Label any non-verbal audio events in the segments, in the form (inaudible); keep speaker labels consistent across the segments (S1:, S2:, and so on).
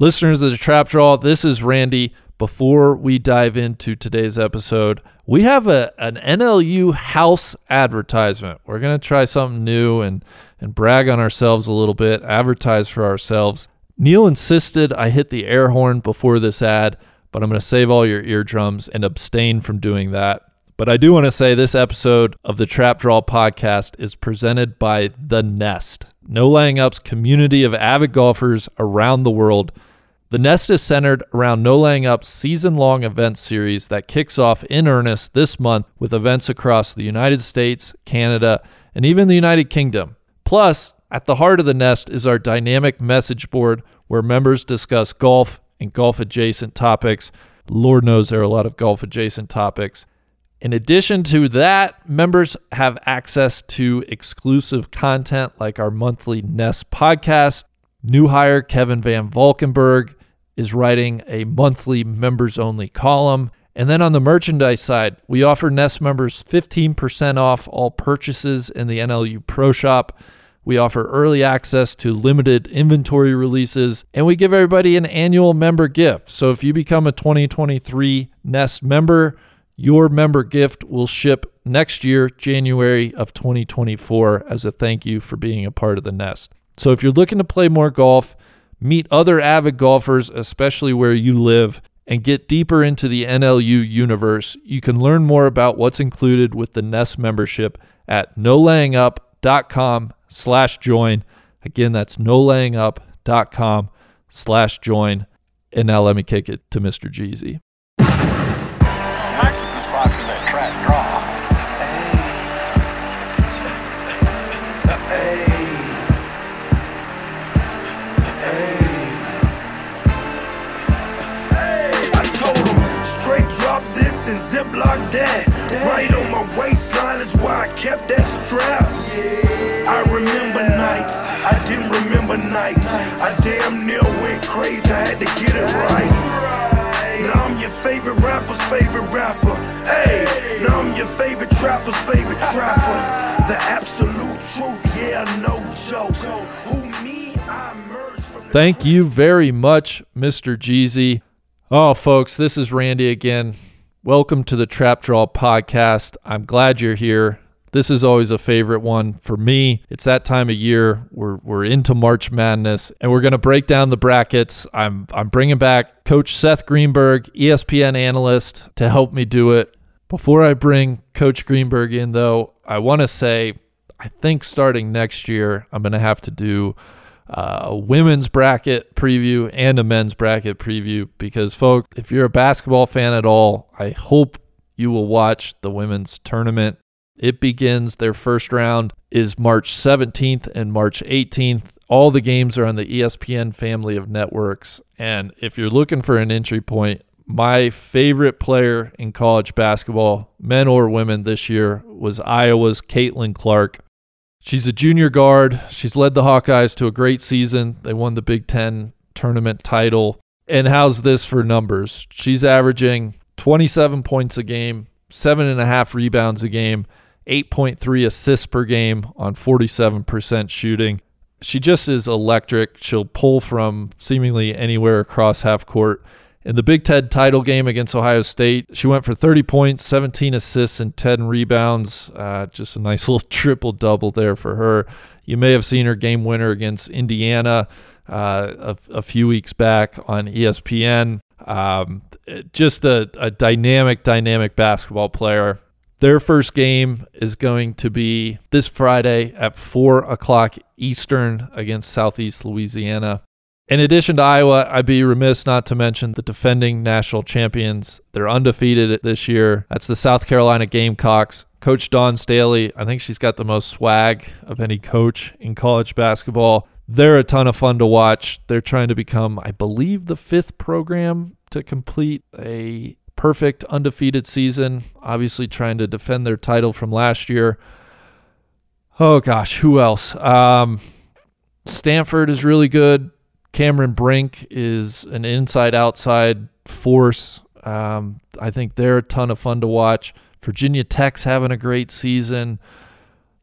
S1: Listeners of the Trap Draw, this is Randy. Before we dive into today's episode, we have a an NLU house advertisement. We're gonna try something new and and brag on ourselves a little bit, advertise for ourselves. Neil insisted I hit the air horn before this ad, but I'm gonna save all your eardrums and abstain from doing that. But I do want to say this episode of the Trap Draw podcast is presented by The Nest, No Laying Up's community of avid golfers around the world the Nest is centered around No Laying Up's season long event series that kicks off in earnest this month with events across the United States, Canada, and even the United Kingdom. Plus, at the heart of the Nest is our dynamic message board where members discuss golf and golf adjacent topics. Lord knows there are a lot of golf adjacent topics. In addition to that, members have access to exclusive content like our monthly Nest podcast. New hire Kevin Van Valkenburg is writing a monthly members only column. And then on the merchandise side, we offer Nest members 15% off all purchases in the NLU Pro Shop. We offer early access to limited inventory releases, and we give everybody an annual member gift. So if you become a 2023 Nest member, your member gift will ship next year, January of 2024, as a thank you for being a part of the Nest. So if you're looking to play more golf, meet other avid golfers, especially where you live, and get deeper into the NLU universe, you can learn more about what's included with the Nest membership at nolayingup.com slash join. Again, that's nolayingup.com slash join. And now let me kick it to Mr. Jeezy.
S2: This and that. Right on my waistline is why I kept that strap. I remember nights, I didn't remember nights. I damn near went crazy, I had to get it right. Now I'm your favorite rapper's favorite rapper. Hey, now I'm your favorite trapper's favorite trapper. The absolute truth, yeah, no joke. Who me, I emerged from
S1: Thank you very much, Mr. Jeezy. Oh, folks, this is Randy again. Welcome to the Trap Draw podcast. I'm glad you're here. This is always a favorite one for me. It's that time of year. We're we're into March Madness, and we're gonna break down the brackets. I'm I'm bringing back Coach Seth Greenberg, ESPN analyst, to help me do it. Before I bring Coach Greenberg in, though, I want to say I think starting next year, I'm gonna have to do uh, a women's bracket preview and a men's bracket preview because, folks, if you're a basketball fan at all, I hope you will watch the women's tournament. It begins, their first round is March 17th and March 18th. All the games are on the ESPN family of networks. And if you're looking for an entry point, my favorite player in college basketball, men or women this year, was Iowa's Caitlin Clark. She's a junior guard. She's led the Hawkeyes to a great season. They won the Big Ten tournament title. And how's this for numbers? She's averaging 27 points a game, seven and a half rebounds a game, 8.3 assists per game on 47% shooting. She just is electric. She'll pull from seemingly anywhere across half court. In the Big Ten title game against Ohio State, she went for 30 points, 17 assists, and 10 rebounds. Uh, just a nice (laughs) little triple double there for her. You may have seen her game winner against Indiana uh, a, a few weeks back on ESPN. Um, just a, a dynamic, dynamic basketball player. Their first game is going to be this Friday at 4 o'clock Eastern against Southeast Louisiana. In addition to Iowa, I'd be remiss not to mention the defending national champions. They're undefeated this year. That's the South Carolina Gamecocks. Coach Dawn Staley, I think she's got the most swag of any coach in college basketball. They're a ton of fun to watch. They're trying to become, I believe, the fifth program to complete a perfect undefeated season. Obviously, trying to defend their title from last year. Oh gosh, who else? Um, Stanford is really good. Cameron Brink is an inside outside force. Um, I think they're a ton of fun to watch. Virginia Tech's having a great season.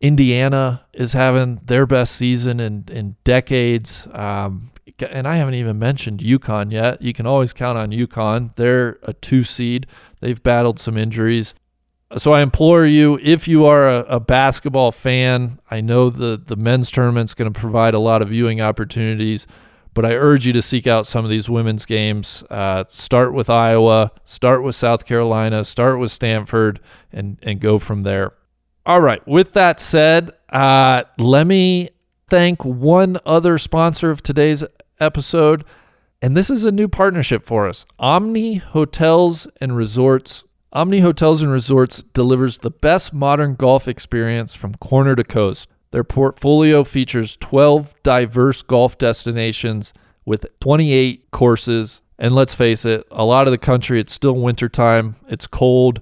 S1: Indiana is having their best season in, in decades. Um, and I haven't even mentioned UConn yet. You can always count on UConn. They're a two seed. They've battled some injuries. So I implore you, if you are a, a basketball fan, I know the, the men's tournament's going to provide a lot of viewing opportunities, but I urge you to seek out some of these women's games. Uh, start with Iowa, start with South Carolina, start with Stanford, and, and go from there. All right. With that said, uh, let me thank one other sponsor of today's episode. And this is a new partnership for us Omni Hotels and Resorts. Omni Hotels and Resorts delivers the best modern golf experience from corner to coast. Their portfolio features 12 diverse golf destinations with 28 courses. And let's face it, a lot of the country, it's still wintertime, it's cold,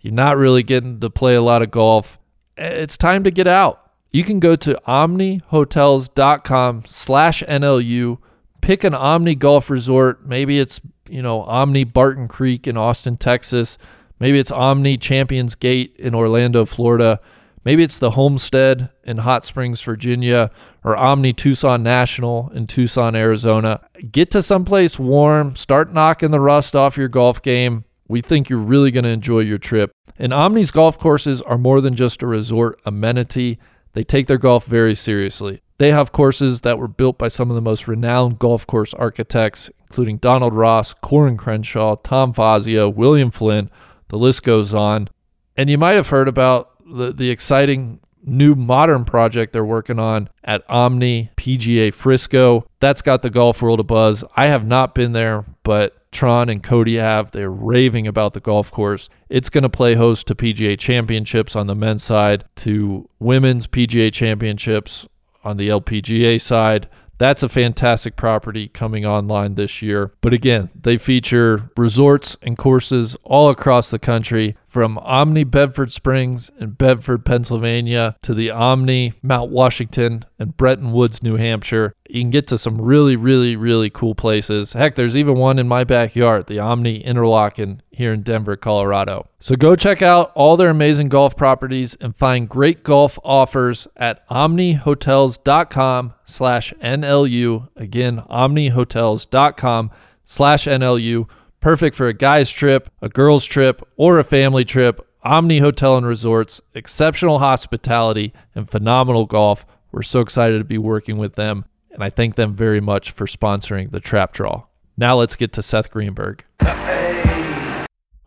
S1: you're not really getting to play a lot of golf. Eh, it's time to get out. You can go to omnihotels.com slash NLU, pick an Omni Golf Resort. Maybe it's, you know, Omni Barton Creek in Austin, Texas. Maybe it's Omni Champions Gate in Orlando, Florida. Maybe it's the Homestead in Hot Springs, Virginia, or Omni Tucson National in Tucson, Arizona. Get to someplace warm, start knocking the rust off your golf game. We think you're really going to enjoy your trip. And Omni's golf courses are more than just a resort amenity. They take their golf very seriously. They have courses that were built by some of the most renowned golf course architects, including Donald Ross, Coore and Crenshaw, Tom Fazio, William Flynn. The list goes on. And you might have heard about the, the exciting new modern project they're working on at Omni PGA Frisco. That's got the golf world a buzz. I have not been there, but Tron and Cody have. They're raving about the golf course. It's going to play host to PGA championships on the men's side, to women's PGA championships on the LPGA side. That's a fantastic property coming online this year. But again, they feature resorts and courses all across the country from Omni Bedford Springs in Bedford, Pennsylvania to the Omni Mount Washington and Bretton Woods, New Hampshire. You can get to some really, really, really cool places. Heck, there's even one in my backyard, the Omni Interlocken here in Denver, Colorado. So go check out all their amazing golf properties and find great golf offers at omnihotels.com slash NLU. Again, omnihotels.com slash NLU. Perfect for a guy's trip, a girl's trip, or a family trip. Omni Hotel and Resorts, exceptional hospitality, and phenomenal golf. We're so excited to be working with them, and I thank them very much for sponsoring the Trap Draw. Now let's get to Seth Greenberg.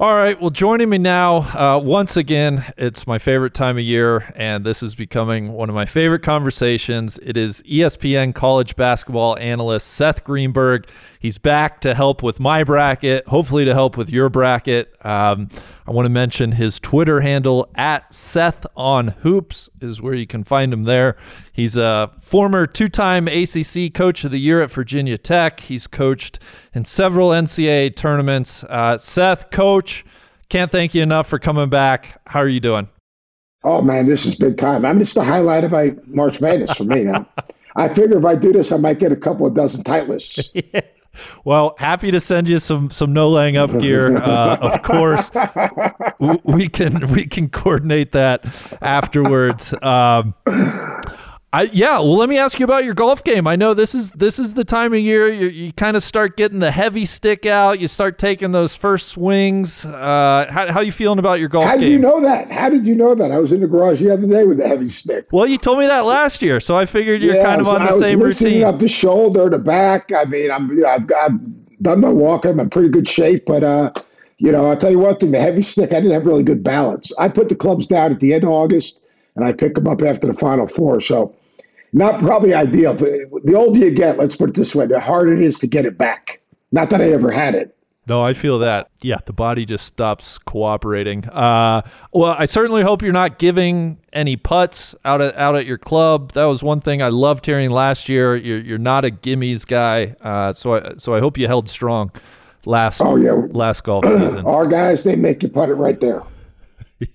S1: All right. Well, joining me now, uh, once again, it's my favorite time of year, and this is becoming one of my favorite conversations. It is ESPN college basketball analyst Seth Greenberg. He's back to help with my bracket, hopefully to help with your bracket. Um, I want to mention his Twitter handle at Seth on Hoops is where you can find him there. He's a former two-time ACC Coach of the Year at Virginia Tech. He's coached in several NCAA tournaments. Uh, Seth, Coach, can't thank you enough for coming back. How are you doing?
S3: Oh man, this is big time. I'm just the highlight of my March Madness for me now. (laughs) I figure if I do this, I might get a couple of dozen tight lists.
S1: Well, happy to send you some some no laying up gear. Uh, of course, we can we can coordinate that afterwards. Um, I yeah. Well, let me ask you about your golf game. I know this is this is the time of year you, you kind of start getting the heavy stick out. You start taking those first swings. Uh, how how you feeling about your golf
S3: How
S1: game?
S3: did you know that? How did you know that? I was in the garage the other day with the heavy stick.
S1: Well, you told me that last year, so I figured you're
S3: Yeah,
S1: kind of
S3: was-
S1: on the
S3: I was
S1: same
S3: loosening
S1: routine.
S3: up the shoulder, the back. I mean, I'm you know, I've, I've done my walking. I'm in pretty good shape, but uh, you know, I'll tell you one thing: the heavy stick, I didn't have really good balance. I put the clubs down at the end of August, and I pick them up after the final four. So, not probably ideal. But the older you get, let's put it this way: the harder it is to get it back. Not that I ever had it.
S1: No, I feel that. Yeah, the body just stops cooperating. Uh, well, I certainly hope you're not giving any putts out at out at your club. That was one thing I loved hearing last year. You're you're not a gimmies guy, uh, so I so I hope you held strong last
S3: Oh, yeah.
S1: last golf (clears throat) season.
S3: Our guys, they make you put it right there. (laughs)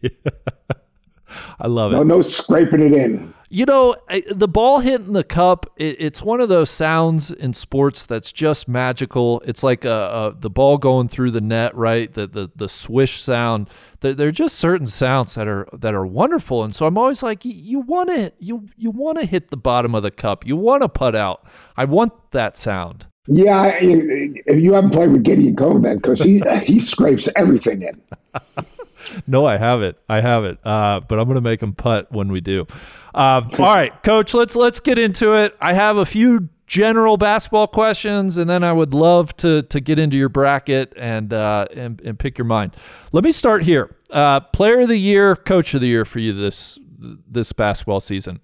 S1: I love it.
S3: No, no scraping it in.
S1: You know, the ball hitting the cup, it's one of those sounds in sports that's just magical. It's like a, a, the ball going through the net, right? The, the, the swish sound. There are just certain sounds that are that are wonderful. And so I'm always like, you want to you you want to hit the bottom of the cup. You want to put out. I want that sound.
S3: Yeah, if you haven't played with Gideon Coleman, because he he scrapes everything in. (laughs)
S1: no, I haven't. I haven't. Uh, but I'm to make him putt when we do. Uh, all right, Coach. Let's let's get into it. I have a few general basketball questions, and then I would love to to get into your bracket and uh, and, and pick your mind. Let me start here. Uh, player of the year, coach of the year for you this this basketball season.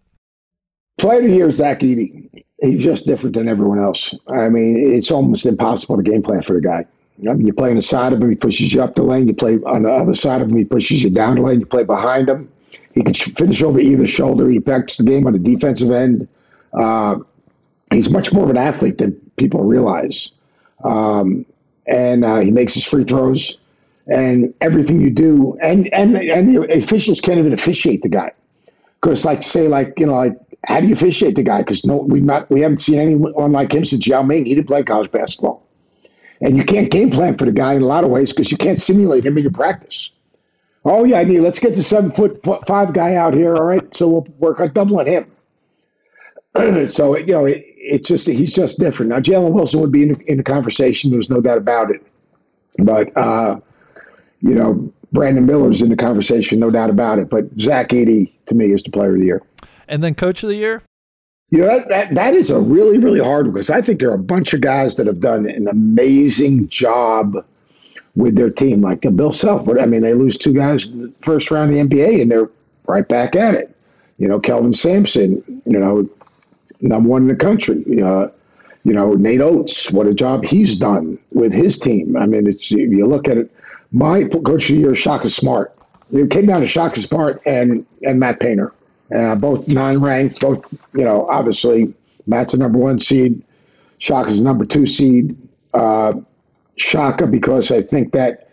S3: Player of the year, Zach Edey. He's just different than everyone else. I mean, it's almost impossible to game plan for the guy. Mean, you play on the side of him, he pushes you up the lane. You play on the other side of him, he pushes you down the lane. You play behind him. He can finish over either shoulder. He affects the game on the defensive end. Uh, he's much more of an athlete than people realize. Um, and uh, he makes his free throws. And everything you do, and and and officials can't even officiate the guy, because like say like you know like how do you officiate the guy? Because no, we not we haven't seen anyone like him since Yao Ming. He didn't play college basketball. And you can't game plan for the guy in a lot of ways because you can't simulate him in your practice. Oh yeah, I mean, let's get the seven foot five guy out here. All right, so we'll work on doubling him. (clears throat) so you know, it, it's just he's just different. Now Jalen Wilson would be in, in the conversation. There's no doubt about it. But uh, you know, Brandon Miller's in the conversation, no doubt about it. But Zach Edey to me is the player of the year.
S1: And then coach of the year.
S3: You know, that, that, that is a really, really hard one because I think there are a bunch of guys that have done an amazing job with their team, like Bill Self. But I mean, they lose two guys in the first round of the NBA and they're right back at it. You know, Kelvin Sampson, you know, number one in the country. Uh, you know, Nate Oats, what a job he's done with his team. I mean, it's, you look at it, my coach of the year, Shaka Smart. It came down to Shaka Smart and, and Matt Painter uh, both non-ranked, both you know, obviously Matt's a number one seed, Shaka's a number two seed. Uh, Shaka because I think that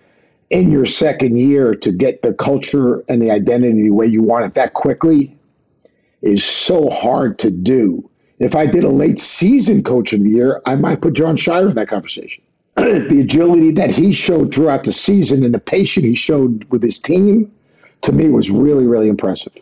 S3: in your second year to get the culture and the identity the way you want it that quickly is so hard to do. If I did a late season coach of the year, I might put Jon Scheyer in that conversation. (clears throat) the agility that he showed throughout the season and the patience he showed with his team, to me, was really, really impressive.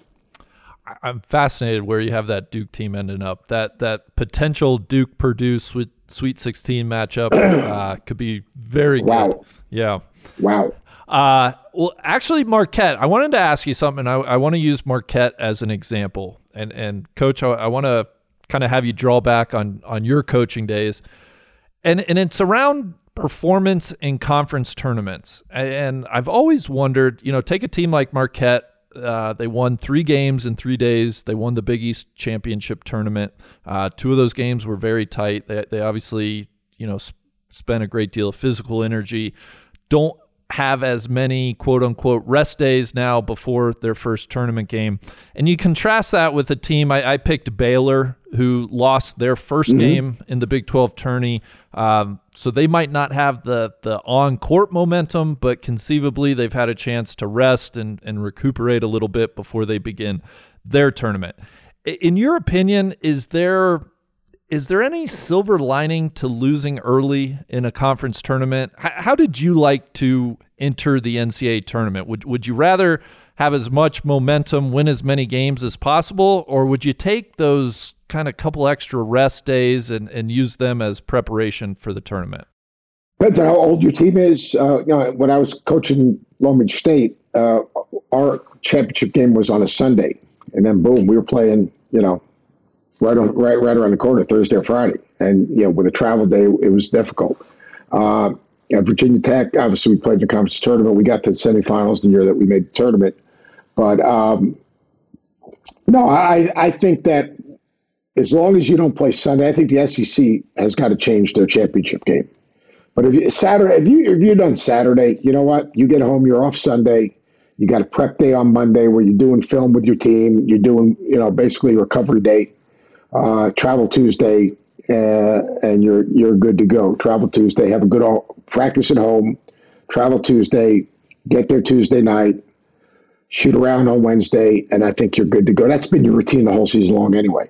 S1: I'm fascinated where you have that Duke team ending up. That that potential Duke Purdue Sweet Sweet 16 matchup uh, (clears throat) could be very
S3: wow.
S1: good. Yeah.
S3: Wow.
S1: Uh, well, actually, Marquette. I wanted to ask you something. I, I want to use Marquette as an example, and and coach, I, I want to kind of have you draw back on on your coaching days, and and it's around performance in conference tournaments. And I've always wondered, you know, take a team like Marquette uh, they won three games in three days. They won the Big East championship tournament. Uh, two of those games were very tight. They, they obviously, you know, sp- spent a great deal of physical energy. Don't have as many quote unquote rest days now before their first tournament game. And you contrast that with a team, I, I picked Baylor, who lost their 1st mm-hmm. game in the Big 12 tourney. Um, so they might not have the, the on court momentum, but conceivably they've had a chance to rest and, and recuperate a little bit before they begin their tournament. In your opinion, is there is there any silver lining to losing early in a conference tournament? how did you like to enter the NCAA tournament? Would would you rather have as much momentum, win as many games as possible, or would you take those kind of couple extra rest days and, and use them as preparation for the tournament?
S3: Depends on how old your team is. Uh, you know, when I was coaching Beach State, uh, our championship game was on a Sunday, and then boom, we were playing. You know, right on right right around the corner Thursday or Friday, and you know with a travel day it was difficult. Uh, know, Virginia Tech, obviously we played in the conference tournament. We got to the semifinals the year that we made the tournament, but um, no, I I think that as long as you don't play Sunday, I think the SEC has got to change their championship game. But if you, Saturday, if you if you're done Saturday, you know what? You get home, you're off Sunday. You got a prep day on Monday where you're doing film with your team. You're doing, you know, basically recovery day uh, travel Tuesday, uh, and you're you're good to go. Travel Tuesday, have a good all, practice at home. Travel Tuesday, get there Tuesday night, shoot around on Wednesday, and I think you're good to go. That's been your routine the whole season long anyway.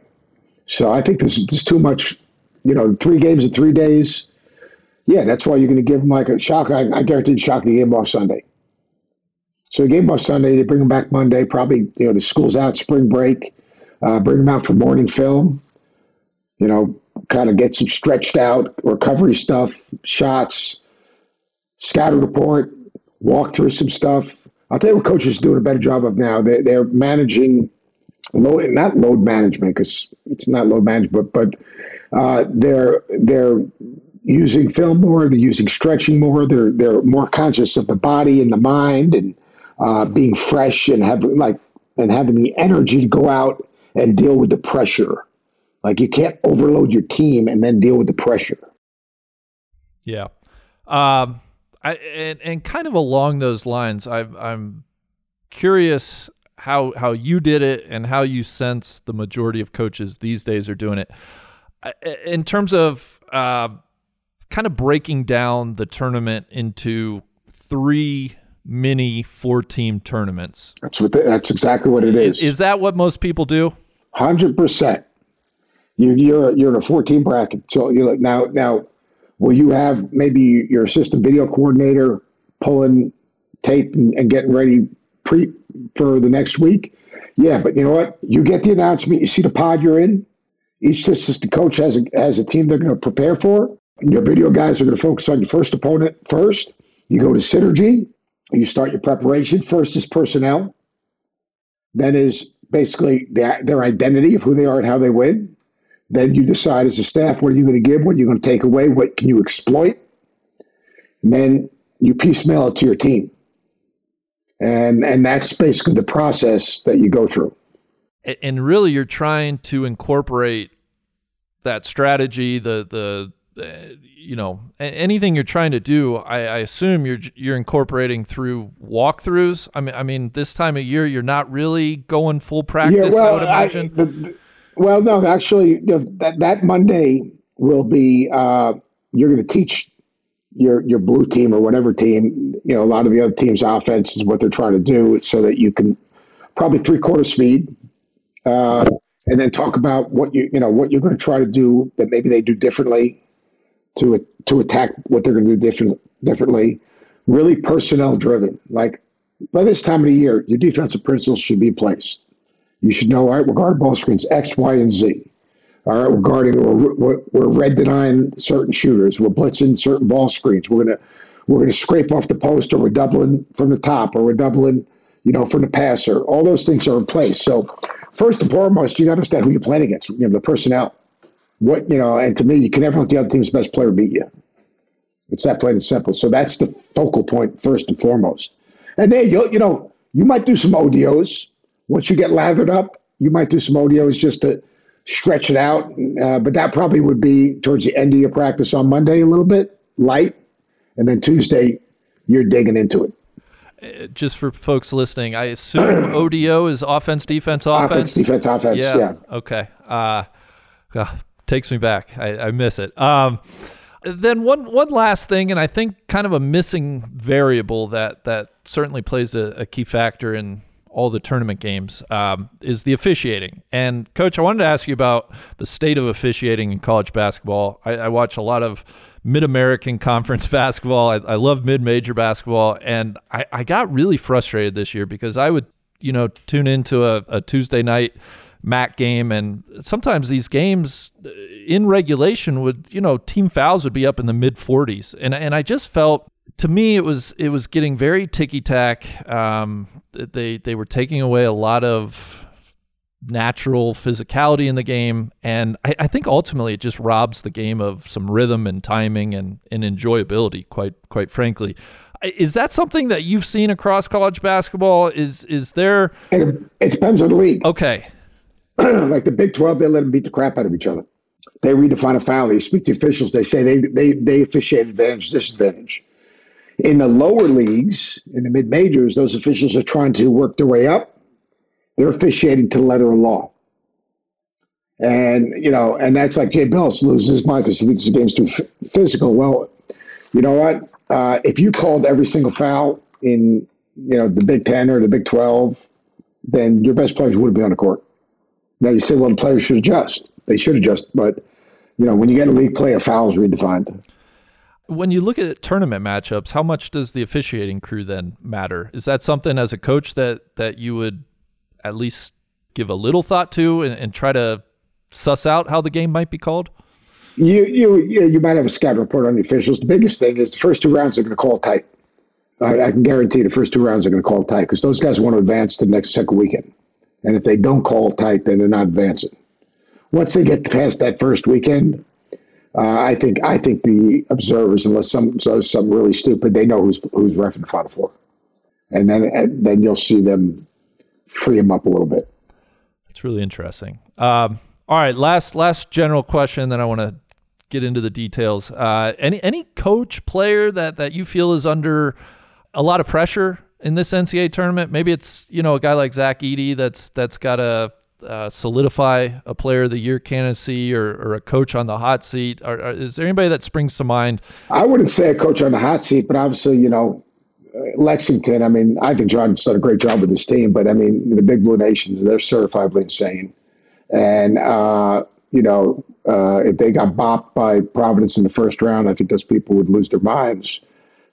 S3: So I think this is too much. You know, three games in three days. Yeah, that's why you're going to give them like a shock. I, I guarantee Shaka the game off Sunday. So the game off Sunday, they bring them back Monday. Probably, you know, the school's out, spring break. Uh, bring them out for morning film. You know, kind of get some stretched out recovery stuff, shots, scouting report, walk through some stuff. I'll tell you what coaches are doing a better job of now. They're, they're managing load, not load management because it's not load management, but uh, they're they're using film more. They're using stretching more. They're they're more conscious of the body and the mind and uh, being fresh and having like and having the energy to go out and deal with the pressure. Like you can't overload your team and then deal with the pressure.
S1: Yeah. Um, I, and, and kind of along those lines, i I'm curious how how you did it and how you sense the majority of coaches these days are doing it. In terms of uh, kind of breaking down the tournament into three mini four team tournaments.
S3: That's what. The, that's exactly what it is.
S1: is. Is that what most people do?
S3: Hundred percent. You, you're you're in a 14 bracket. So you like now now will you have maybe your assistant video coordinator pulling tape and, and getting ready pre for the next week? Yeah, but you know what? You get the announcement. You see the pod you're in. Each assistant coach has a has a team they're going to prepare for. Your video guys are going to focus on your first opponent first. You go to synergy. You start your preparation. First is personnel. Then is basically their, their identity of who they are and how they win. Then you decide as a staff what are you going to give, what are you going to take away, what can you exploit. And then you piecemeal it to your team. And and that's basically the process that you go through.
S1: And really you're trying to incorporate that strategy, the the you know anything you're trying to do I, I, assume you're you're incorporating through walkthroughs? I mean i mean this time of year you're not really going full practice yeah, well, i would imagine? I, the, the,
S3: well no actually you know, that, that monday will be uh, you're going to teach your your blue team or whatever team you know a lot of the other teams offense is what they're trying to do so that you can probably three quarter speed uh, and then talk about what you you know what you're going to try to do that maybe they do differently to to attack what they're going to do different, differently. Really personnel driven. Like by this time of the year, your defensive principles should be in place. You should know, all right, we're guarding ball screens X, Y, and Z. All right, we're guarding, we're, we're, we're red denying certain shooters. We're blitzing certain ball screens. We're gonna we're gonna scrape off the post, or we're doubling from the top, or we're doubling, you know, from the passer. All those things are in place. So first and foremost, you got to understand who you're playing against. You know, the personnel what you know, and to me, you can never let the other team's best player beat you. It's that plain and simple. So that's the focal point first and foremost. And then you you know you might do some ODOs once you get lathered up. You might do some ODOs just to stretch it out, uh, but that probably would be towards the end of your practice on Monday a little bit light, and then Tuesday you're digging into it.
S1: Uh, just for folks listening, I assume (clears throat) ODO is offense, defense, offense.
S3: Offense, defense, offense. Yeah. yeah.
S1: Okay. Uh, takes me back. I, I miss it. Um, then one one last thing, and I think kind of a missing variable that that certainly plays a, a key factor in all the tournament games um, is the officiating. And coach, I wanted to ask you about the state of officiating in college basketball. I, I watch a lot of Mid American (laughs) Conference basketball. I, I love mid major basketball, and I, I got really frustrated this year because I would you know tune into a, a Tuesday night MAC game, and sometimes these games uh, in regulation would, you know, team fouls would be up in the mid 40s, and and I just felt to me it was it was getting very ticky tack. Um, they they were taking away a lot of natural physicality in the game, and I, I, think ultimately it just robs the game of some rhythm and timing and, and enjoyability. Quite quite frankly, is that something that you've seen across college basketball? Is is there?
S3: It, it depends on the league.
S1: Okay, (clears throat)
S3: like the Big 12, they let them beat the crap out of each other. They redefine a foul. They speak to officials. They say they, they, they officiate advantage, disadvantage. In the lower leagues, in the mid majors, those officials are trying to work their way up. They're officiating to the letter of law. And, you know, and that's like Jay Bilas loses his mind because he thinks the game's too f- physical. Well, you know what? Uh, if you called every single foul in you know, the Big Ten or the Big Twelve, then your best players wouldn't be on the court. Now you say, well, the players should adjust. They should adjust, but you know, when you get a league play, a foul is redefined.
S1: When you look at tournament matchups, how much does the officiating crew then matter? Is that something as a coach that that you would at least give a little thought to and, and try to suss out how the game might be called?
S3: You you you, know, you might have a scout report on the officials. The biggest thing is the first two rounds are going to call tight. I, I, can guarantee the first two rounds are going to call tight because those guys want to advance to the next second weekend. And if they don't call tight, then they're not advancing. Once they get past that first weekend, uh, I think I think the observers, unless some does something really stupid, they know who's who's ref in Final Four, and then and then you'll see them free them up a little bit.
S1: It's really interesting. Um, all right, last last general question, then I want to get into the details. Uh, any any coach player that that you feel is under a lot of pressure in this NCAA tournament? Maybe it's you know a guy like Zach Edey that's that's got a uh, solidify a player of the year candidacy or, or a coach on the hot seat? Or, or, is there anybody that springs to mind?
S3: I wouldn't say a coach on the hot seat, but obviously, you know, uh, Lexington. I mean, I think John's done a great job with this team, but I mean, the Big Blue Nations, they're certifiably insane. And, uh, you know, uh, if they got bopped by Providence in the first round, I think those people would lose their minds.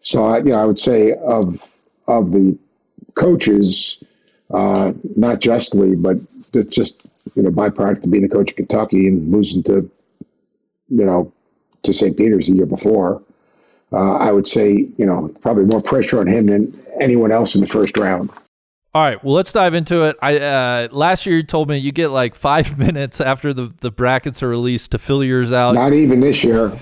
S3: So, I, you know, I would say of of the coaches, uh, not justly, but just you know byproduct of being a coach of Kentucky and losing to you know to St. Peter's the year before. Uh, I would say you know probably more pressure on him than anyone else in the first round.
S1: All right, well, let's dive into it. I uh, last year you told me you get like five (laughs) minutes after the, the brackets are released to fill yours out.
S3: Not even this year.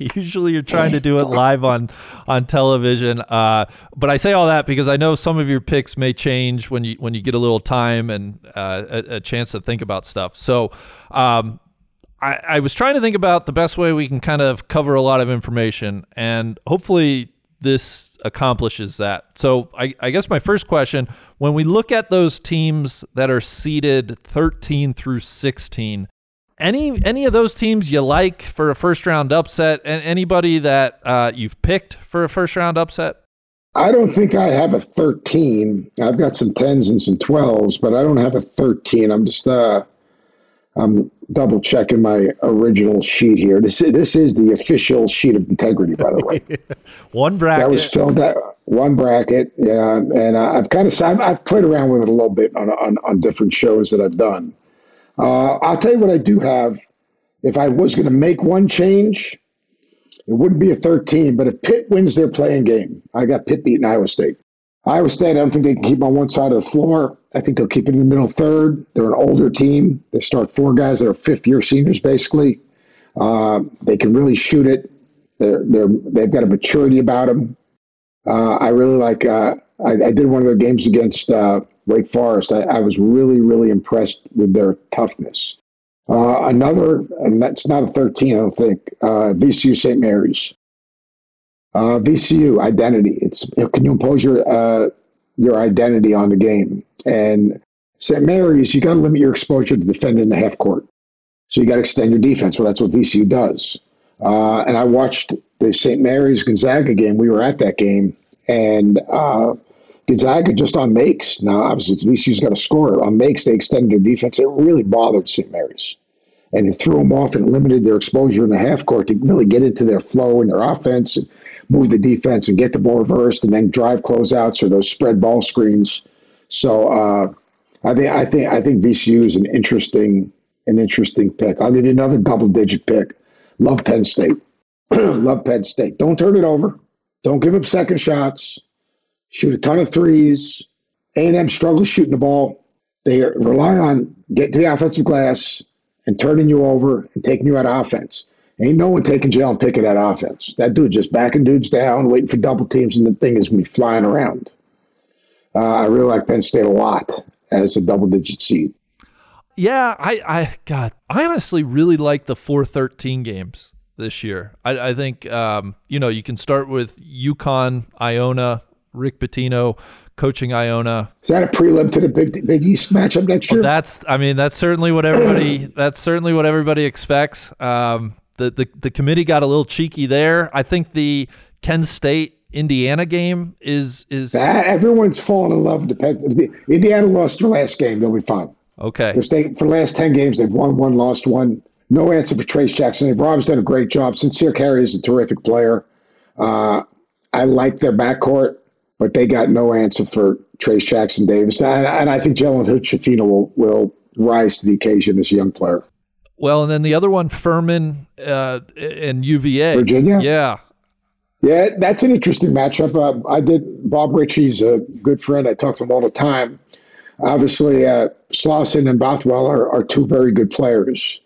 S3: (laughs)
S1: Usually you're trying to do it live on on television. Uh, but I say all that because I know some of your picks may change when you when you get a little time and uh, a, a, chance to think about stuff. So um, I, I was trying to think about the best way we can kind of cover a lot of information, and hopefully this accomplishes that. So I, I guess my first question: when we look at those teams that are seeded 13 through 16 any any of those teams you like for a first round upset, and anybody that uh, you've picked for a first round upset?
S3: I don't think I have a 13. I've got some 10s and some 12s, but I don't have a 13. I'm just uh, I'm double checking my original sheet here. This is, this is the official sheet of integrity, by the way. (laughs)
S1: one bracket.
S3: That was filled out one bracket. Yeah, and I've kind of I've, I've, played around with it a little bit on, on on different shows that I've done. Uh, I'll tell you what I do have. If I was going to make one change, it wouldn't be a 13, but if Pitt wins their play-in game, I got Pitt beating Iowa State. Iowa State, I don't think they can keep on one side of the floor. I think they'll keep it in the middle third. They're an older team. They start four guys that are fifth year seniors, basically. Uh, they can really shoot it. They're, they're, they've got a maturity about them. Uh, I really like, uh, I, I, did one of their games against uh, Wake Forest, I, I was really, really impressed with their toughness. Uh, another, and that's not a 13, I don't think, uh, VCU St. Mary's. Uh, VCU identity. It's can you impose your uh, your identity on the game? And St. Mary's, you got to limit your exposure to defend in the half court. So you got to extend your defense. Well, that's what VCU does. Uh, and I watched the St. Mary's Gonzaga game. We were at that game, and uh, Gonzaga just on makes. Now, obviously, it's VCU's got to score. On makes, they extended their defense. It really bothered St. Mary's. And it threw them off and limited their exposure in the half court to really get into their flow and their offense and move the defense and get the ball reversed and then drive closeouts or those spread ball screens. So uh, I think I think I think VCU is an interesting an interesting pick. I'll give you another double digit pick. Love Penn State. (clears throat) Love Penn State. Don't turn it over. Don't give up second shots shoot a ton of threes. A&M struggles shooting the ball. They rely on getting to the offensive glass and turning you over and taking you out of offense. Ain't no one taking Jalen Pickett at offense. That dude just backing dudes down, waiting for double teams, and the thing is be flying around. Uh, I really like Penn State a lot as a double digit seed.
S1: Yeah, I, I, God, I honestly really like the 413 games this year. I, I think, um, you know, you can start with UConn, Iona, Rick Pitino coaching Iona.
S3: Is that a prelim to the Big Big East matchup next year?
S1: Well, that's I mean that's certainly what everybody (clears throat) that's certainly what everybody expects. Um, the, the the committee got a little cheeky there. I think the Kent State Indiana game is is
S3: That, everyone's fallen in love with the Indiana lost their last game. They'll be fine.
S1: okay.
S3: Because they, for the last 10 games, they've won one, lost one. No answer for Trayce Jackson. Rob's done a great job. Sincere Carry is a terrific player. Uh, I like their backcourt, but they got no answer for Trayce Jackson Davis. And, and I think Jalen Hood Schifino will, will rise to the occasion as a young player.
S1: Well, and then the other one, Furman uh, and UVA.
S3: Virginia?
S1: Yeah.
S3: Yeah, that's an interesting matchup. Uh, I did. Bob Richey's a good friend. I talk to him all the time. Obviously, uh, Slawson and Bothwell are, are two very good players.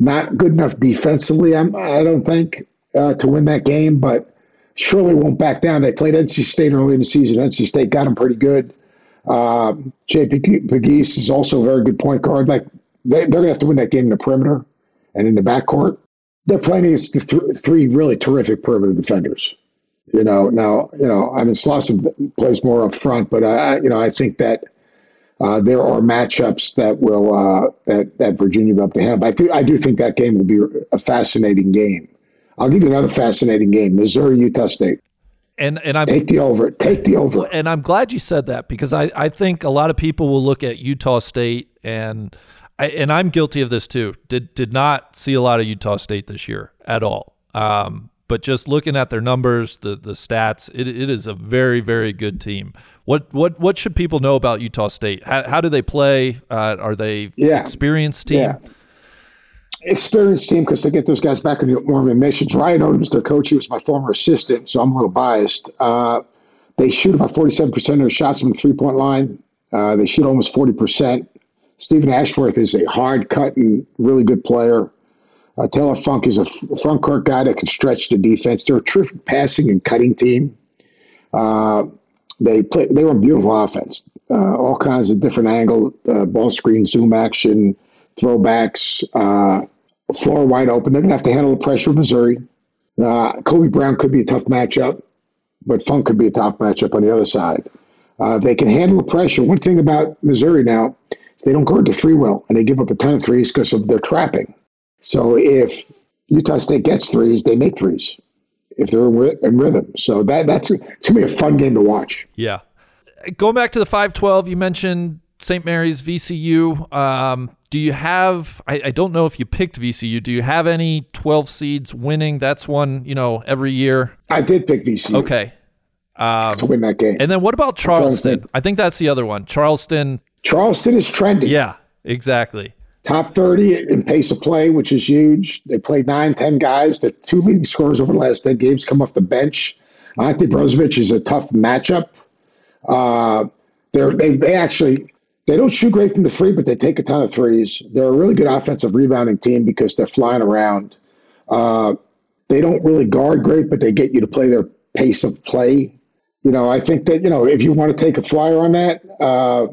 S3: Not good enough defensively, I'm, I don't think, uh, to win that game, but surely won't back down. They played NC State early in the season. NC State got them pretty good. Uh, JP Pegues is also a very good point guard. Like they, they're going to have to win that game in the perimeter and in the backcourt. They're playing against the th- three really terrific perimeter defenders. You know, now you know. I mean, Slawson plays more up front, but I, you know, I think that uh, there are matchups that will uh, that that Virginia will have to handle. But I, think, I do think that game will be a fascinating game. I'll give you another fascinating game: Missouri Utah State.
S1: And and I'm
S3: Take the over. Take the over.
S1: and I'm glad you said that because I, I think a lot of people will look at Utah State and I, and I'm guilty of this too. Did did not see a lot of Utah State this year at all. Um, but just looking at their numbers, the the stats, it, it is a very very good team. What what what should people know about Utah State? How, how do they play? Uh, are they
S3: Yeah.
S1: experienced team?
S3: Yeah. Experienced team because they get those guys back in the Mormon missions. Ryan Odom's their coach. He was my former assistant, so I'm a little biased. Uh, they shoot about 47% of their shots from the three point line. Uh, they shoot almost 40%. Steven Ashworth is a hard cut and really good player. Uh, Taylor Funk is a front court guy that can stretch the defense. They're a terrific passing and cutting team. Uh, they play. They run beautiful offense. Uh, all kinds of different angle, uh, ball screen, zoom action, throwbacks, uh, floor wide open. They're gonna have to handle the pressure of Missouri. Uh, Kobe Brown could be a tough matchup, but Funk could be a tough matchup on the other side. Uh, they can handle the pressure. One thing about Missouri now is they don't guard the three well, and they give up a ton of threes because of their trapping. So if Utah State gets threes, they make threes if they're in, in rhythm. So that that's it's gonna be a fun game to watch.
S1: Yeah. Going back to the 512, you mentioned St. Mary's VCU. Um, do you have, I, I don't know if you picked VCU. Do you have any 12 seeds winning? That's one, you know, every year.
S3: I did pick VCU
S1: Okay. Um,
S3: to win that game.
S1: and then what about
S3: to
S1: Charleston? I think that's the other one. Charleston.
S3: Charleston is trending.
S1: Yeah, exactly.
S3: top 30 in pace of play, which is huge. They played nine, 10 guys. The two leading scorers over the last 10 games come off the bench. Ante Brzovic is a tough matchup. Uh, they're, they, they actually they don't shoot great from the three, but they take a ton of threes. They're a really good offensive rebounding team because they're flying around. Uh, they don't really guard great, but they get you to play their pace of play. You know, I think that, you know, if you want to take a flyer on that, uh,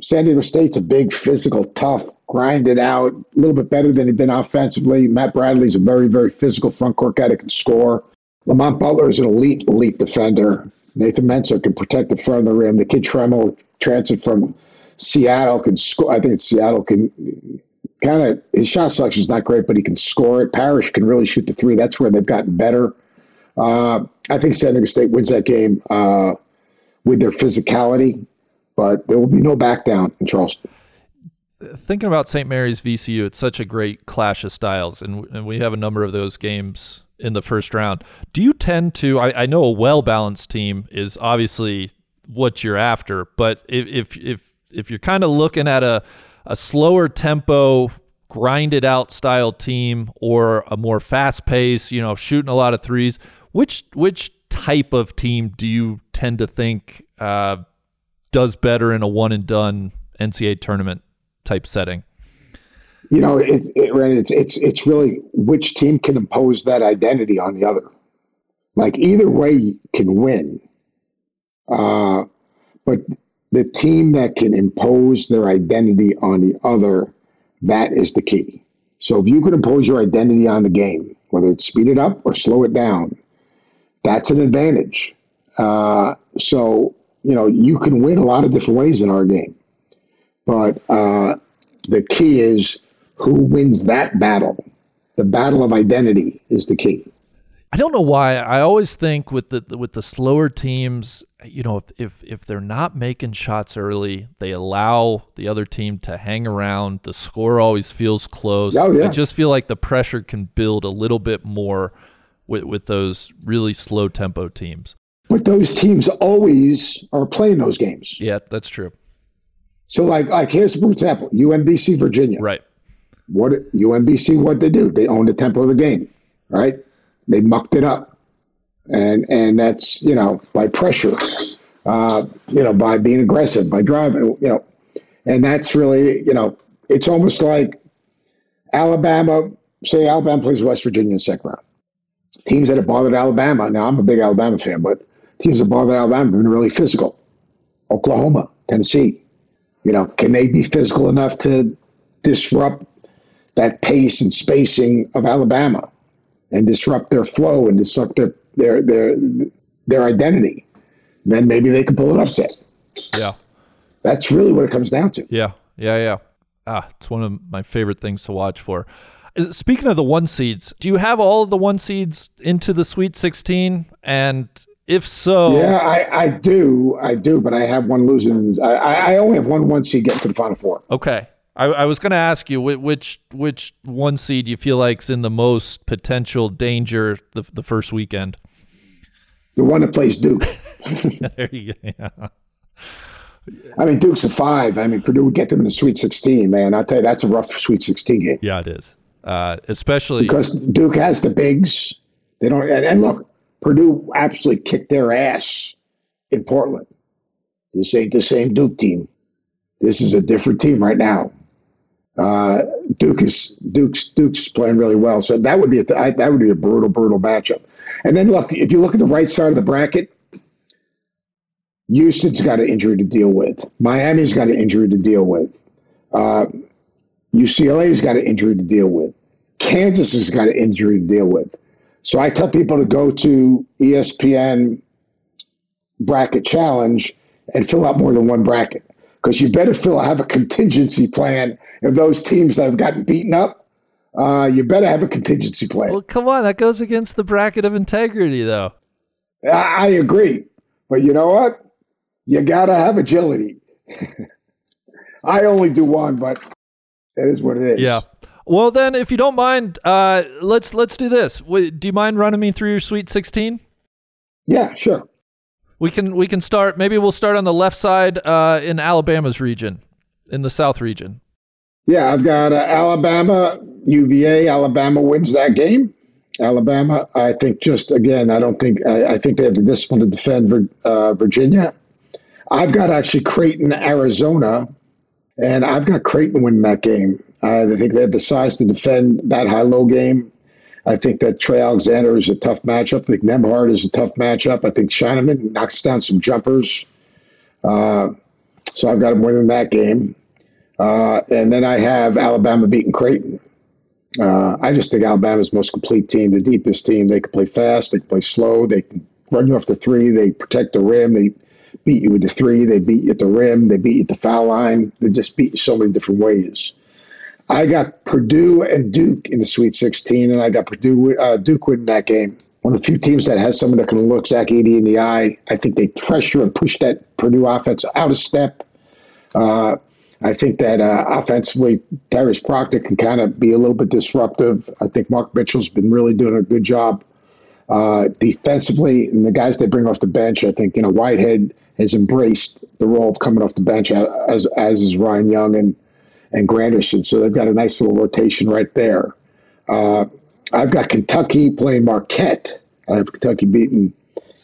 S3: San Diego State's a big, physical, tough, grinded out, a little bit better than he'd been offensively. Matt Bradley's a very, very physical front court guy that can score. Lamont Butler is an elite, elite defender. Nathan Mensah can protect the front of the rim. The kid Trammell transferred from Seattle can score. I think Seattle can kind of his shot selection is not great, but he can score it. Parrish can really shoot the three. That's where they've gotten better. Uh, I think San Diego State wins that game uh, with their physicality, but there will be no back down in Charleston.
S1: Thinking about St. Mary's VCU, it's such a great clash of styles, and, and we have a number of those games in the first round. Do you tend to? I, I know a well balanced team is obviously what you're after, but if if if, if you're kind of looking at a a slower tempo, grinded out style team, or a more fast pace, you know, shooting a lot of threes, which which type of team do you tend to think uh, does better in a one and done NCAA tournament type setting?
S3: You know, it, it, it's it's it's really which team can impose that identity on the other. Like either way can win, uh, the team that can impose their identity on the other, that is the key. So if you can impose your identity on the game, whether it's speed it up or slow it down, that's an advantage. Uh, so you know you can win a lot of different ways in our game, but uh, the key is who wins that battle. The battle of identity is the key.
S1: I don't know why. I always think with the with the slower teams, you know, if if, if they're not making shots early, they allow the other team to hang around. The score always feels close.
S3: Oh, yeah.
S1: I just feel like the pressure can build a little bit more with with those really slow tempo teams.
S3: But those teams always are playing those games.
S1: Yeah, that's true.
S3: So, like, like here's for example, UMBC Virginia.
S1: Right.
S3: What UMBC? What they do? They own the tempo of the game, right? They mucked it up, and and that's you know by pressure, uh, you know by being aggressive, by driving, you know, and that's really you know it's almost like Alabama. Say Alabama plays West Virginia in second round. Teams that have bothered Alabama. Now I'm a big Alabama fan, but teams that bothered Alabama have been really physical. Oklahoma, Tennessee, you know, can they be physical enough to disrupt that pace and spacing of Alabama and disrupt their flow and disrupt their their their their identity? Then maybe they can pull an upset.
S1: Yeah.
S3: That's really what it comes down to.
S1: Yeah. Yeah. Yeah. Ah, it's one of my favorite things to watch for. Speaking of the one seeds, do you have all of the one seeds into the Sweet 16? And if so,
S3: Yeah, I, I do, I do, but I have one losing. I, I I only have one one seed getting to the final four.
S1: okay. I, I was going to ask you which which one seed you feel like's in the most potential danger the, the first weekend.
S3: The one that plays Duke. (laughs) (laughs)
S1: there you go. Yeah.
S3: I mean, Duke's a five. I mean, Purdue would get them in the Sweet 16, man. I'll tell you, that's a rough Sweet 16 game.
S1: yeah, it is. Uh, especially
S3: because Duke has the bigs. They don't. And, and look, Purdue absolutely kicked their ass in Portland. This ain't the same Duke team. This is a different team right now. Uh, Duke is Duke's Duke's playing really well, so that would be a, I- that would be a brutal, brutal matchup. And then look, if you look at the right side of the bracket, Houston's got an injury to deal with. Miami's got an injury to deal with. Uh, UCLA's got an injury to deal with. Kansas has got an injury to deal with. So I tell people to go to ESPN bracket challenge and fill out more than one bracket because you better fill have a contingency plan of those teams that have gotten beaten up. Uh, you better have a contingency plan.
S1: well, come on, that goes against the bracket of integrity, though.
S3: I, I agree, but you know what? You gotta have agility. (laughs) I only do one, but it is what it is.
S1: Yeah. Well, then, if you don't mind, uh, let's let's do this. Do you mind running me through your Sweet 16?
S3: Yeah, sure.
S1: We can we can start. Maybe we'll start on the left side uh, in Alabama's region, in the South region.
S3: Yeah, I've got uh, Alabama, UVA. Alabama wins that game. Alabama, I think, just again, I don't think, I, I think they have the discipline to defend uh, Virginia. I've got actually Creighton, Arizona, and I've got Creighton winning that game. I think they have the size to defend that high low game. I think that Trey Alexander is a tough matchup. I think Nembhard is a tough matchup. I think Scheierman knocks down some jumpers. Uh, so I've got him winning that game. Uh, and then I have Alabama beating Creighton. Uh, I just think Alabama's most complete team, the deepest team. They can play fast, they can play slow, they can run you off the three, they protect the rim, they beat you with the three, they beat you at the rim, they beat you at the foul line. They just beat you so many different ways. I got Purdue and Duke in the Sweet 16, and I got Purdue uh, Duke winning that game. One of the few teams that has someone that can look Zach Edey in the eye. I think they pressure and push that Purdue offense out of step. Uh, I think that uh, offensively, Darius Proctor can kind of be a little bit disruptive. I think Mark Mitchell's been really doing a good job uh, defensively, and the guys they bring off the bench. I think you know Whitehead has embraced the role of coming off the bench as as is Ryan Young and and Grandison. So they've got a nice little rotation right there. Uh, I've got Kentucky playing Marquette. I have Kentucky beating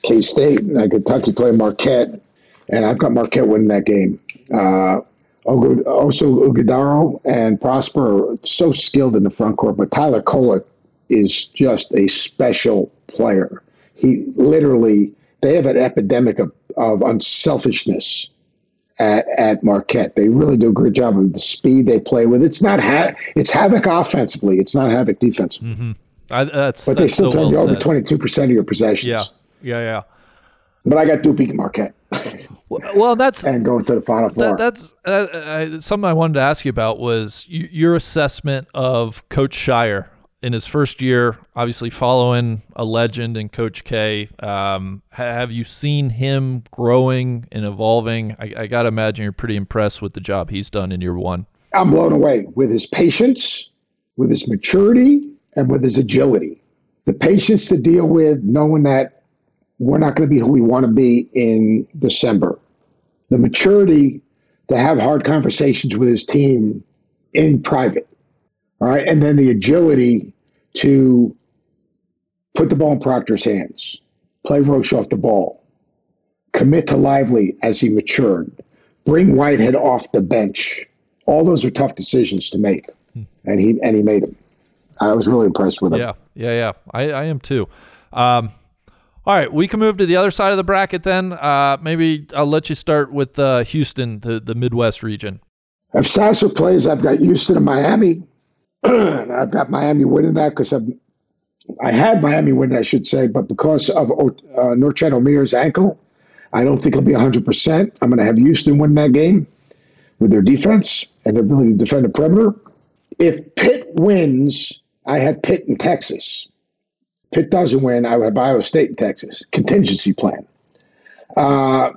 S3: K State, and I Kentucky playing Marquette, and I've got Marquette winning that game. Uh, also, Ighodaro and Prosper are so skilled in the front court, but Tyler Kolek is just a special player. He literally, they have an epidemic of, of unselfishness at, at Marquette. They really do a great job of the speed they play with. It's not ha- it's havoc offensively. It's not havoc defensively. Mm-hmm.
S1: I, that's
S3: But they
S1: that's
S3: still
S1: so
S3: turn you over twenty two percent of your possessions.
S1: Yeah, yeah, yeah.
S3: But I got Duke beating Marquette (laughs)
S1: Well, well, that's
S3: and going to the final four.
S1: that, that's uh, uh, something I wanted to ask you about was y- your assessment of Coach Scheyer in his first year, obviously following a legend in Coach K. Um, have you seen him growing and evolving? I, I got to imagine you're pretty impressed with the job he's done in year one.
S3: I'm blown away with his patience, with his maturity, and with his agility. The patience to deal with knowing that we're not going to be who we want to be in December. The maturity to have hard conversations with his team in private. All right. And then the agility to put the ball in Proctor's hands, play Roach off the ball, commit to Lively as he matured, bring Whitehead off the bench. All those are tough decisions to make. Hmm. And he and he made them. I was really impressed with him.
S1: Yeah, yeah, yeah. I, I am too. Um, all right, we can move to the other side of the bracket then. Uh, maybe I'll let you start with uh, Houston, the, the Midwest region.
S3: If Sasser plays, I've got Houston and Miami. (clears throat) I've got Miami winning that because I had Miami winning, I should say, but because of uh, Norchad Omier's ankle, I don't think he'll be 100%. I'm going to have Houston win that game with their defense and their ability to defend the perimeter. If Pitt wins, I had Pitt in Texas. Pitt doesn't win, I would have Iowa State in Texas. Contingency plan. Uh,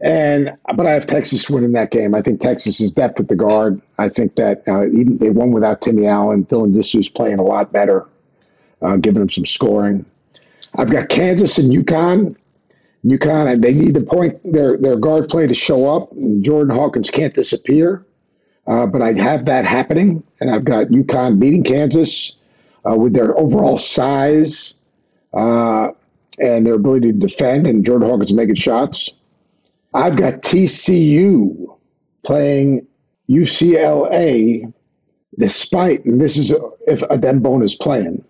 S3: and but I have Texas winning that game. I think Texas is depth at the guard. I think that uh, even they won without Timmy Allen. Dylan Disu's playing a lot better, uh, giving them some scoring. I've got Kansas and UConn. UConn, they need the point their their guard play to show up. Jordan Hawkins can't disappear, uh, but I'd have that happening, and I've got UConn beating Kansas uh, with their overall size uh, and their ability to defend, and Jordan Hawkins making shots. I've got TCU playing UCLA, despite, and this is if Adem is playing,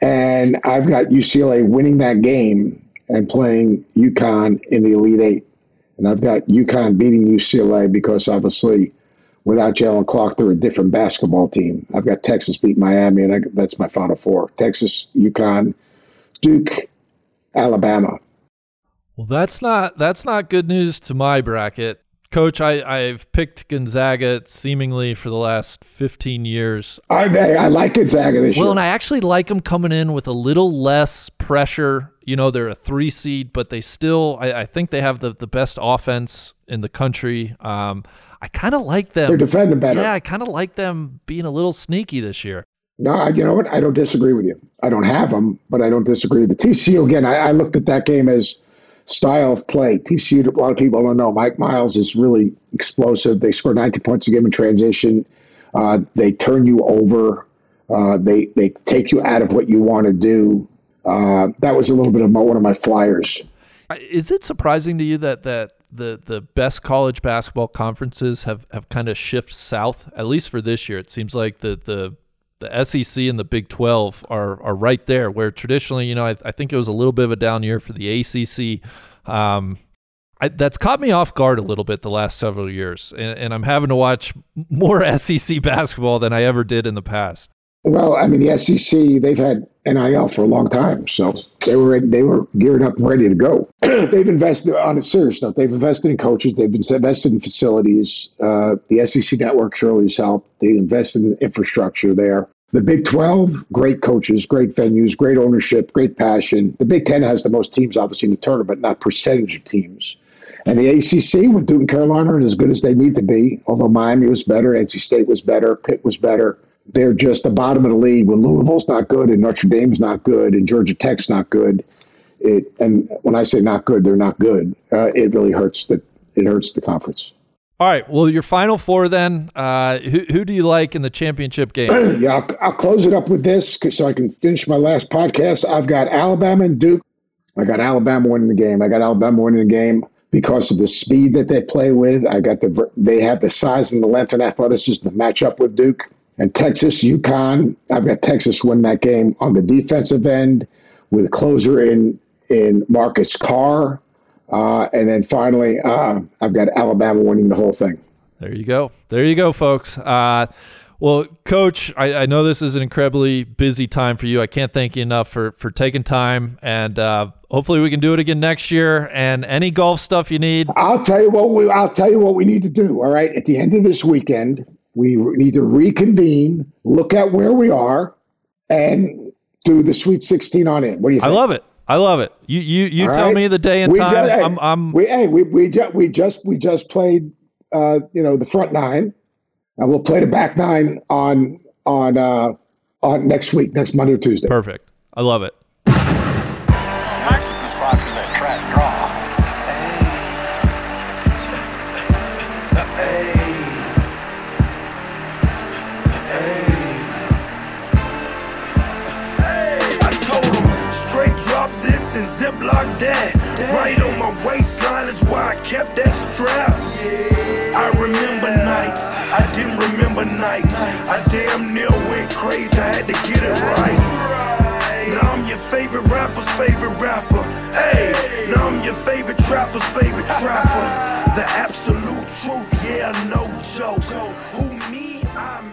S3: and I've got UCLA winning that game and playing UConn in the Elite Eight. And I've got UConn beating UCLA because obviously without Jaylen Clark, they're a different basketball team. I've got Texas beat Miami, and I, that's my final four Texas, UConn, Duke, Alabama.
S1: Well, that's not that's not good news to my bracket. Coach, I, I've picked Gonzaga seemingly for the last 15 years.
S3: I, I like Gonzaga this
S1: well,
S3: year.
S1: and I actually like them coming in with a little less pressure. You know, they're a three seed, but they still, I, I think they have the, the best offense in the country. Um, I kind of like them.
S3: They're defending better.
S1: Yeah, I kind of like them being a little sneaky this year.
S3: No, you know what? I don't disagree with you. I don't have them, but I don't disagree. With the TCU, again, I, I looked at that game as – style of play. TCU, a lot of people don't know. Mike Miles is really explosive. They score 90 points a game in transition. Uh, they turn you over. Uh, they they take you out of what you want to do. Uh, that was a little bit of my, one of my flyers.
S1: Is it surprising to you that that the the best college basketball conferences have, have kind of shifted south? At least for this year, it seems like the the the SEC and the Big 12 are are right there. Where traditionally, you know, I, I think it was a little bit of a down year for the ACC. Um, I, that's caught me off guard a little bit the last several years, and, and, I'm having to watch (laughs) more SEC basketball than I ever did in the past.
S3: Well, I mean, the SEC they've had NIL for a long time, so they were they were geared up, and ready to go. (clears throat) they've invested on a serious note. They've invested in coaches. They've invested in facilities. Uh, the SEC network surely has helped. They invested in infrastructure there. The Big 12, great coaches, great venues, great ownership, great passion. The Big 10 has the most teams, obviously, in the tournament, not percentage of teams. And the ACC, with Duke and Carolina, are as good as they need to be. Although Miami was better, NC State was better, Pitt was better. They're just the bottom of the league when Louisville's not good and Notre Dame's not good and Georgia Tech's not good. It and when I say not good, they're not good. Uh, it really hurts the it hurts the conference.
S1: All right. Well, your final four then. Uh, who, who do you like in the championship game? (clears throat)
S3: yeah, I'll, I'll, close it up with this so I can finish my last podcast. I've got Alabama and Duke. I got Alabama winning the game. I got Alabama winning the game because of the speed that they play with. I got the they have the size and the length and athleticism to match up with Duke and Texas, UConn. I've got Texas win that game on the defensive end with closer in in Marcus Carr. Uh, and then finally, uh, I've got Alabama winning the whole thing.
S1: There you go. There you go, folks. Uh, well, Coach, I, I, know this is an incredibly busy time for you. I can't thank you enough for for taking time, and uh, hopefully we can do it again next year. And any golf stuff you need,
S3: I'll tell you what we I'll tell you what we need to do. All right, at the end of this weekend, we need to reconvene, look at where we are, and do the Sweet 16 on in. What do you think?
S1: I love it. I love it. You you you
S3: All
S1: tell
S3: right?
S1: me the day and
S3: We
S1: time.
S3: ju- hey,
S1: I'm I'm
S3: we hey we we just we just we just played uh, you know the front nine, and we'll play the back nine on on uh, on next week, next Monday or Tuesday.
S1: perfect. I love it.
S4: Ziploc that.
S2: Right on my waistline is why I kept that strap. I remember nights, I didn't remember nights. I damn near went crazy, I had to get it right. Now I'm your favorite rapper's favorite rapper. Hey, now I'm your favorite trapper's favorite trapper. The absolute truth, yeah, no joke. Who me, I'm.